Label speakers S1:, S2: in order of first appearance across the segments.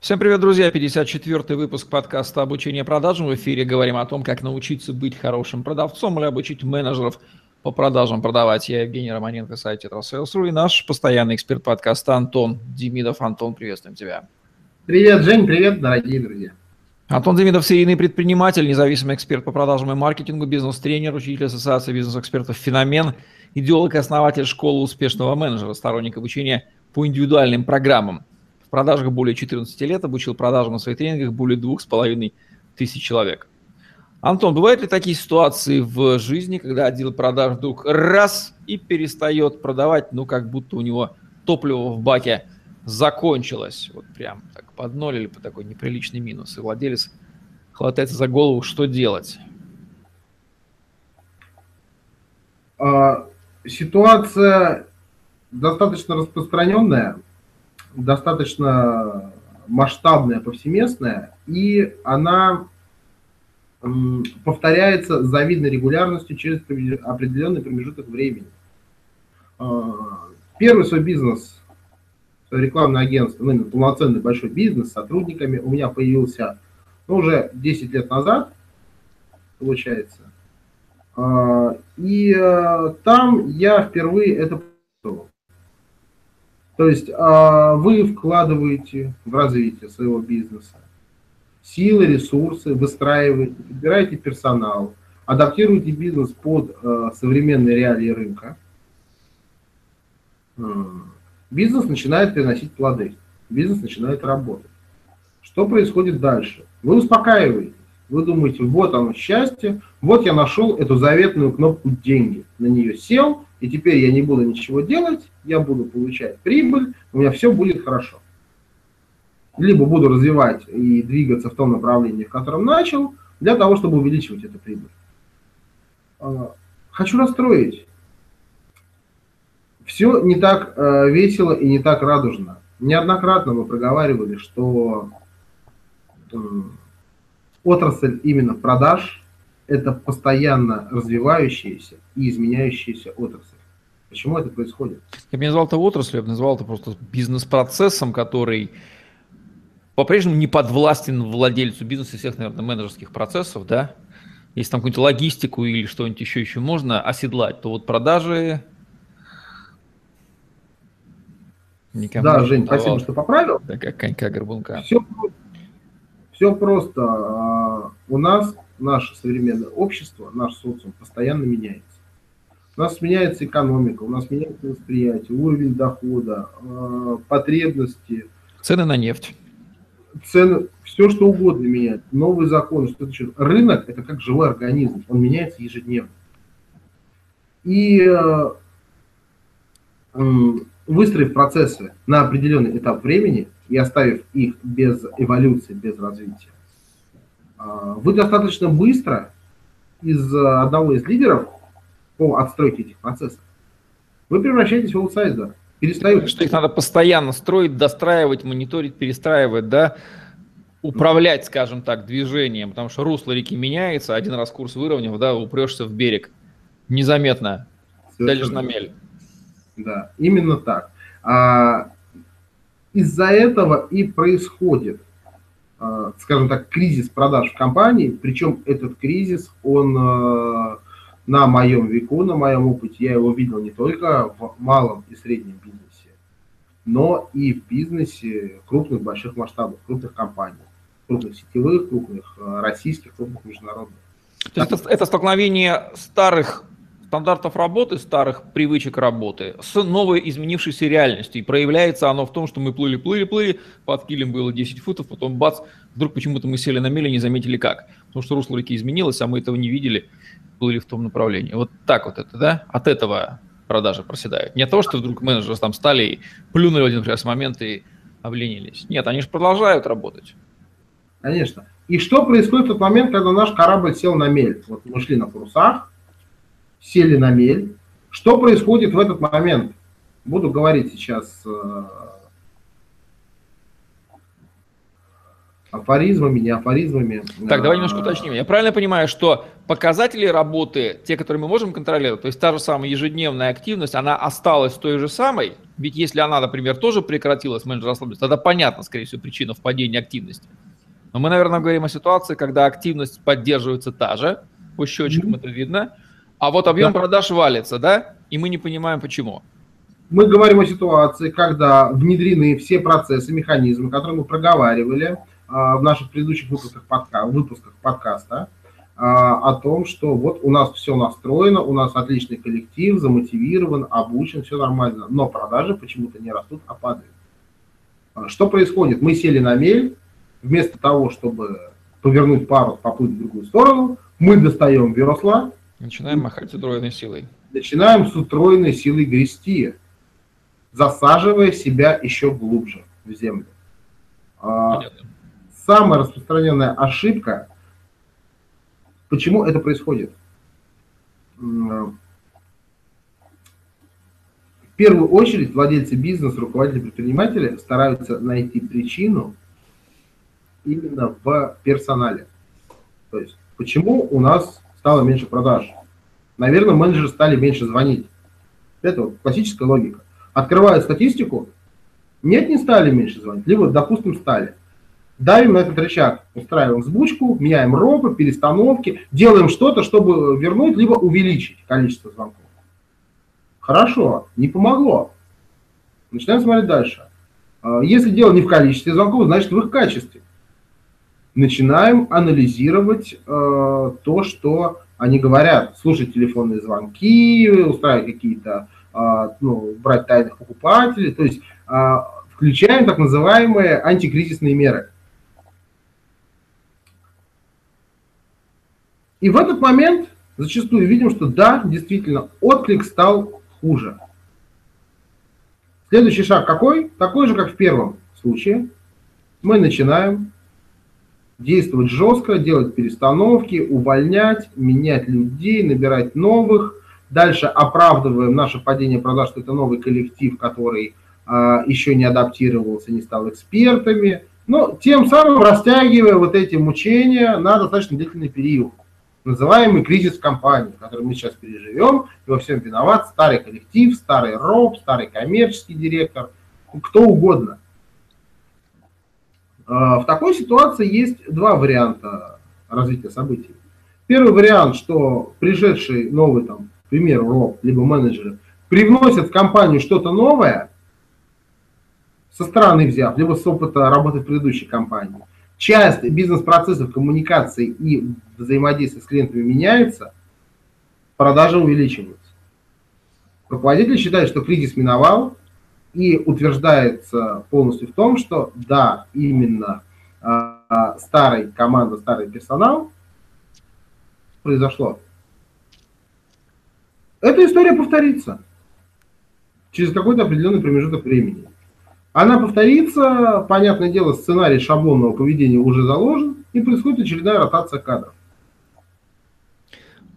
S1: Всем привет, друзья! 54-й выпуск подкаста «Обучение продажам». В эфире говорим о том, как научиться быть хорошим продавцом или обучить менеджеров по продажам продавать. Я Евгений Романенко, сайт Sales.ru и наш постоянный эксперт подкаста Антон Демидов. Антон, приветствуем тебя.
S2: Привет, Жень, привет, дорогие друзья.
S1: Антон Демидов – серийный предприниматель, независимый эксперт по продажам и маркетингу, бизнес-тренер, учитель Ассоциации бизнес-экспертов «Феномен», идеолог и основатель школы успешного менеджера, сторонник обучения по индивидуальным программам. В продажах более 14 лет, обучил продажам на своих тренингах более 2,5 тысяч человек. Антон, бывают ли такие ситуации в жизни, когда отдел продаж вдруг раз и перестает продавать, ну как будто у него топливо в баке закончилось, вот прям так под ноль или по такой неприличный минус, и владелец хватается за голову, что делать?
S2: А, ситуация достаточно распространенная достаточно масштабная, повсеместная, и она повторяется с завидной регулярностью через определенный промежуток времени. А, первый свой бизнес, рекламное агентство, ну, полноценный большой бизнес с сотрудниками у меня появился ну, уже 10 лет назад, получается. А, и э, там я впервые это то есть а, вы вкладываете в развитие своего бизнеса силы, ресурсы, выстраиваете, подбираете персонал, адаптируете бизнес под а, современные реалии рынка. Бизнес начинает приносить плоды, бизнес начинает работать. Что происходит дальше? Вы успокаиваетесь, вы думаете, вот оно счастье, вот я нашел эту заветную кнопку деньги, на нее сел, и теперь я не буду ничего делать, я буду получать прибыль, у меня все будет хорошо. Либо буду развивать и двигаться в том направлении, в котором начал, для того, чтобы увеличивать эту прибыль. А, хочу расстроить. Все не так э, весело и не так радужно. Неоднократно мы проговаривали, что отрасль именно продаж – это постоянно развивающаяся и изменяющаяся отрасль. Почему это происходит?
S1: Я бы не назвал это отраслью, я бы назвал это просто бизнес-процессом, который по-прежнему не подвластен владельцу бизнеса всех, наверное, менеджерских процессов, да? Если там какую-нибудь логистику или что-нибудь еще еще можно оседлать, то вот продажи
S2: никому Да, Жень, спасибо, что поправил.
S1: Да, как конька-горбунка.
S2: Все, все просто. А, у нас наше современное общество, наш социум постоянно меняется. У нас меняется экономика, у нас меняется восприятие, уровень дохода, а, потребности.
S1: Цены на нефть.
S2: Цены, все что угодно меняет. Новые законы, что это еще. Рынок это как живой организм, он меняется ежедневно. И а, выстроив процессы на определенный этап времени и оставив их без эволюции, без развития, вы достаточно быстро из одного из лидеров по отстройке этих процессов, вы превращаетесь в аутсайдера.
S1: Перестаете. Что их надо постоянно строить, достраивать, мониторить, перестраивать, да, управлять, скажем так, движением, потому что русло реки меняется, один раз курс выровнял, да, упрешься в берег незаметно, дальше на мель.
S2: Да, именно так. А, из-за этого и происходит, а, скажем так, кризис продаж в компании, причем этот кризис, он а, на моем веку, на моем опыте, я его видел не только в малом и среднем бизнесе, но и в бизнесе крупных, больших масштабов, крупных компаний, крупных сетевых, крупных а, российских, крупных международных.
S1: То есть это, это столкновение старых стандартов работы, старых привычек работы с новой изменившейся реальностью. И проявляется оно в том, что мы плыли, плыли, плыли, под килем было 10 футов, потом бац, вдруг почему-то мы сели на мели и не заметили как. Потому что русло реки изменилось, а мы этого не видели, плыли в том направлении. Вот так вот это, да? От этого продажи проседают. Не от того, что вдруг менеджеры там стали и плюнули в один прекрасный момент и обленились. Нет, они же продолжают работать.
S2: Конечно. И что происходит в тот момент, когда наш корабль сел на мель? Вот мы шли на парусах, сели на мель. Что происходит в этот момент? Буду говорить сейчас. Э, Афоризмами, не афоризмами.
S1: Так, давай немножко уточним. Я правильно понимаю, что показатели работы, те, которые мы можем контролировать, то есть та же самая ежедневная активность, она осталась той же самой? Ведь если она, например, тоже прекратилась, менеджер расслабился, тогда понятно, скорее всего, причина в падении активности. Но мы, наверное, говорим о ситуации, когда активность поддерживается та же, по счетчикам mm-hmm. это видно, а вот объем да. продаж валится, да? И мы не понимаем, почему.
S2: Мы говорим о ситуации, когда внедрены все процессы, механизмы, которые мы проговаривали а, в наших предыдущих выпусках, подка выпусках подкаста, а, о том, что вот у нас все настроено, у нас отличный коллектив, замотивирован, обучен, все нормально, но продажи почему-то не растут, а падают. А, что происходит? Мы сели на мель, вместо того, чтобы повернуть парус, поплыть в другую сторону, мы достаем весла.
S1: Начинаем махать утроенной силой.
S2: Начинаем с утроенной силой грести, засаживая себя еще глубже в землю. А, Понятно. Самая распространенная ошибка, почему это происходит? В первую очередь владельцы бизнеса, руководители предприниматели стараются найти причину именно в персонале. То есть, почему у нас стало меньше продаж? Наверное, менеджеры стали меньше звонить. Это вот классическая логика. Открывают статистику, нет, не стали меньше звонить, либо, допустим, стали. Давим на этот рычаг, устраиваем сбучку, меняем ропы, перестановки, делаем что-то, чтобы вернуть, либо увеличить количество звонков. Хорошо, не помогло. Начинаем смотреть дальше. А, если дело не в количестве звонков, значит в их качестве начинаем анализировать э, то, что они говорят, слушать телефонные звонки, устраивать какие-то, э, ну, брать тайных покупателей, то есть э, включаем так называемые антикризисные меры. И в этот момент зачастую видим, что да, действительно, отклик стал хуже. Следующий шаг какой? Такой же, как в первом случае. Мы начинаем действовать жестко, делать перестановки, увольнять, менять людей, набирать новых. Дальше оправдываем наше падение продаж, что это новый коллектив, который а, еще не адаптировался, не стал экспертами. Но тем самым растягивая вот эти мучения на достаточно длительный период. Называемый кризис компании, который мы сейчас переживем. И во всем виноват старый коллектив, старый роб, старый коммерческий директор, кто угодно – в такой ситуации есть два варианта развития событий. Первый вариант, что пришедший новый, там, к примеру, роб, либо менеджеры, привносят в компанию что-то новое, со стороны взяв, либо с опыта работы в предыдущей компании. Часть бизнес-процессов коммуникации и взаимодействия с клиентами меняется, продажи увеличиваются. Руководитель считает, что кризис миновал, и утверждается полностью в том, что да, именно э, старый команда, старый персонал произошло. Эта история повторится через какой-то определенный промежуток времени. Она повторится, понятное дело, сценарий шаблонного поведения уже заложен, и происходит очередная ротация кадров.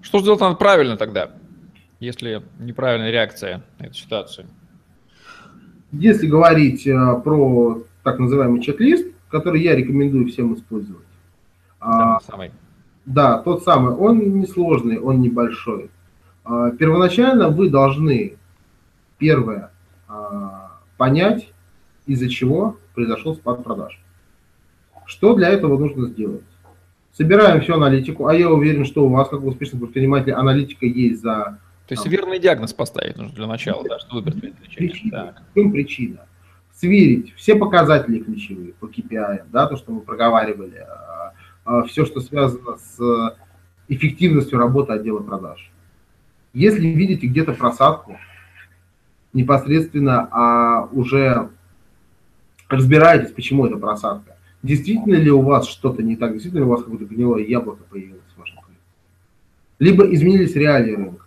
S1: Что сделать надо правильно тогда, если неправильная реакция на эту ситуацию?
S2: Если говорить э, про так называемый чек-лист, который я рекомендую всем использовать. Да, а, самый. Да, тот самый. Он несложный, он небольшой. А, первоначально вы должны, первое, а, понять, из-за чего произошел спад продаж. Что для этого нужно сделать? Собираем всю аналитику, а я уверен, что у вас, как у успешных предпринимателей, аналитика есть за
S1: то есть верный диагноз поставить нужно для начала, да, что выбрать
S2: лечение. Причина. В чем причина? Сверить все показатели ключевые по KPI, да, то, что мы проговаривали, а, а, все, что связано с эффективностью работы отдела продаж. Если видите где-то просадку, непосредственно а уже разбираетесь, почему это просадка. Действительно ли у вас что-то не так, действительно ли у вас какое-то гнилое яблоко появилось в вашем коллективе? Либо изменились реалии рынка.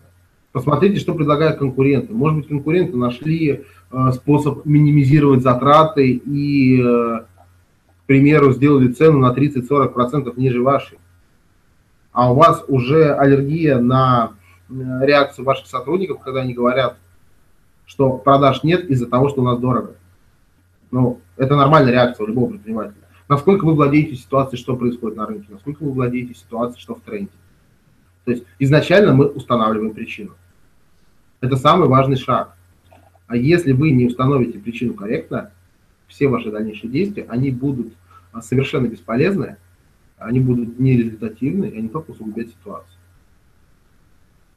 S2: Посмотрите, что предлагают конкуренты. Может быть, конкуренты нашли э, способ минимизировать затраты и, э, к примеру, сделали цену на 30-40% ниже вашей. А у вас уже аллергия на э, реакцию ваших сотрудников, когда они говорят, что продаж нет из-за того, что у нас дорого. Ну, это нормальная реакция у любого предпринимателя. насколько вы владеете ситуацией, что происходит на рынке, насколько вы владеете ситуацией, что в тренде. То есть изначально мы устанавливаем причину. Это самый важный шаг. А если вы не установите причину корректно, все ваши дальнейшие действия, они будут а, совершенно бесполезны, они будут нерезультативны, и они только усугубят ситуацию.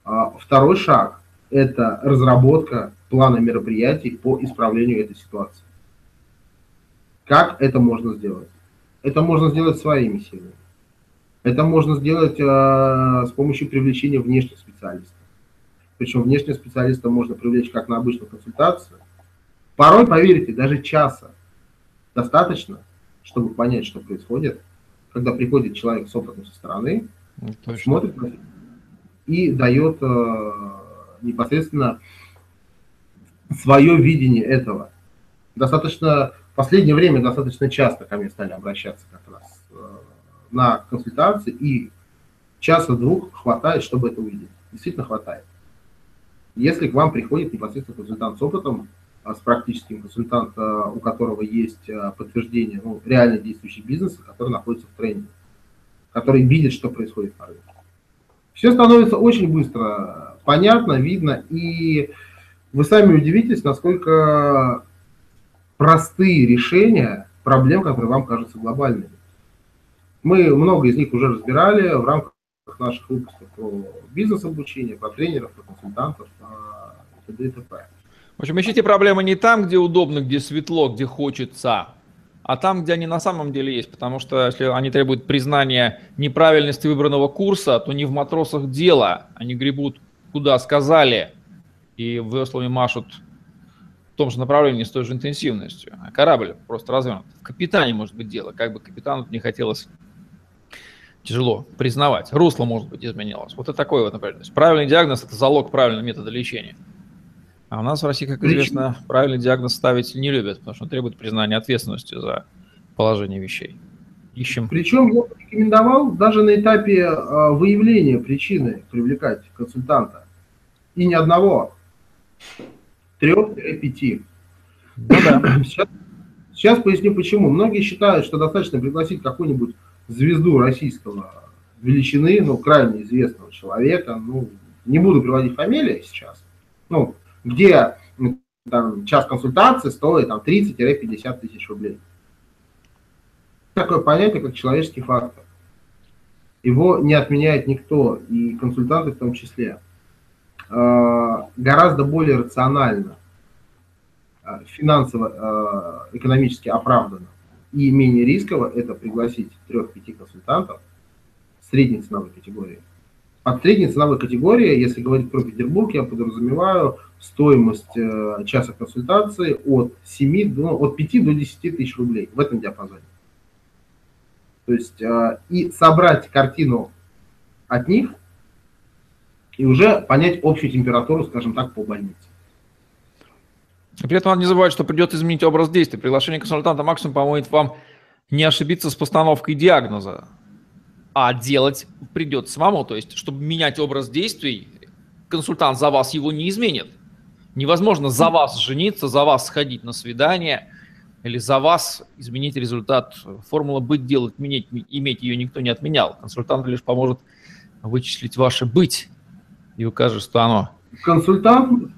S2: А второй шаг – это разработка плана мероприятий по исправлению этой ситуации. Как это можно сделать? Это можно сделать своими силами. Это можно сделать э, с помощью привлечения внешних специалистов. Причем внешнего специалиста можно привлечь как на обычную консультацию. Порой, поверьте, даже часа достаточно, чтобы понять, что происходит, когда приходит человек с опытом со стороны, ну, Точно. смотрит на и дает э, непосредственно свое видение этого. Достаточно в последнее время достаточно часто ко мне стали обращаться как раз э, на консультации, и часа-двух хватает, чтобы это увидеть. Действительно хватает. Если к вам приходит непосредственно консультант с опытом, а с практическим консультантом, у которого есть а, подтверждение ну, реально действующий бизнес, который находится в тренде, который видит, что происходит на рынке. Все становится очень быстро понятно, видно, и вы сами удивитесь, насколько простые решения проблем, которые вам кажутся глобальными. Мы много из них уже разбирали в рамках наших выпусков про бизнес-обучение, про тренеров, про консультантов и т.д. и т.п.
S1: В общем, ищите проблемы не там, где удобно, где светло, где хочется, а там, где они на самом деле есть. Потому что если они требуют признания неправильности выбранного курса, то не в матросах дело. Они гребут куда сказали и веслами машут в том же направлении с той же интенсивностью. А корабль просто развернут. В капитане может быть дело, как бы капитану не хотелось тяжело признавать. Русло, может быть, изменилось. Вот это такой вот, например. То есть правильный диагноз – это залог правильного метода лечения. А у нас в России, как известно, правильный диагноз ставить не любят, потому что он требует признания ответственности за положение вещей.
S2: Ищем. Причем я бы рекомендовал даже на этапе э, выявления причины привлекать консультанта. И не одного. Трех-пяти. Ну, да. сейчас, сейчас поясню почему. Многие считают, что достаточно пригласить какую-нибудь звезду российского величины, ну, крайне известного человека, ну, не буду приводить фамилии сейчас, ну, где там, час консультации стоит там 30-50 тысяч рублей. Такое понятие, как человеческий фактор. Его не отменяет никто, и консультанты в том числе. А, гораздо более рационально, а, финансово, э, экономически оправданно и менее рисково это пригласить трех-пяти консультантов средней ценовой категории. Под средней ценовой категории, если говорить про Петербург, я подразумеваю стоимость э, часа консультации от, 7 до, от 5 до 10 тысяч рублей в этом диапазоне. То есть э, и собрать картину от них, и уже понять общую температуру, скажем так, по больнице.
S1: При этом надо не забывать, что придется изменить образ действия. Приглашение консультанта максимум поможет вам не ошибиться с постановкой диагноза, а делать придется самому. То есть, чтобы менять образ действий, консультант за вас его не изменит. Невозможно за вас жениться, за вас сходить на свидание или за вас изменить результат. Формула «быть, делать, менять, иметь» ее никто не отменял. Консультант лишь поможет вычислить ваше «быть» и укажет, что оно.
S2: Консультант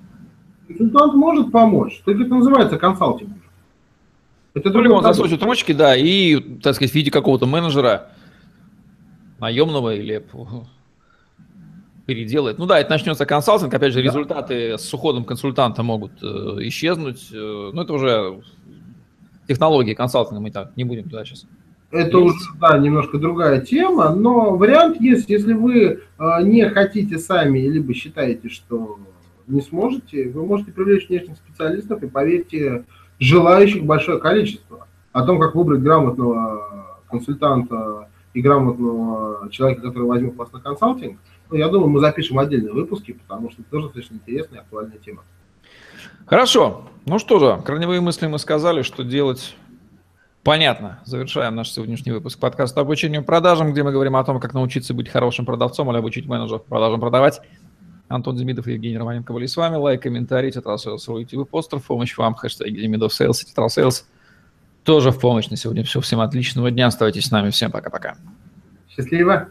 S2: Консультант может помочь, это называется консалтинг.
S1: Это только он засучит ручки, да, и, так сказать, в виде какого-то менеджера, наемного или переделает. Ну да, это начнется консалтинг, опять же, результаты с уходом консультанта могут э, исчезнуть. Э, ну это уже технологии консалтинга, мы так не будем туда сейчас.
S2: Это есть. уже, да, немножко другая тема, но вариант есть, если вы э, не хотите сами, либо считаете, что не сможете, вы можете привлечь внешних специалистов, и поверьте, желающих большое количество. О том, как выбрать грамотного консультанта и грамотного человека, который возьмет вас на консалтинг, ну, я думаю, мы запишем отдельные выпуски, потому что это тоже достаточно интересная и актуальная тема.
S1: Хорошо. Ну что же, корневые мысли мы сказали, что делать Понятно. Завершаем наш сегодняшний выпуск подкаста обучению продажам, где мы говорим о том, как научиться быть хорошим продавцом или обучить менеджеров продажам продавать. Антон Демидов и Евгений Романенко были с вами. Лайк, комментарий, Sales, YouTube постер. В помощь вам, хэштеги Демидов Sales, Тетрал Sales. Тоже в помощь на сегодня все. Всем отличного дня. Оставайтесь с нами. Всем пока-пока.
S2: Счастливо.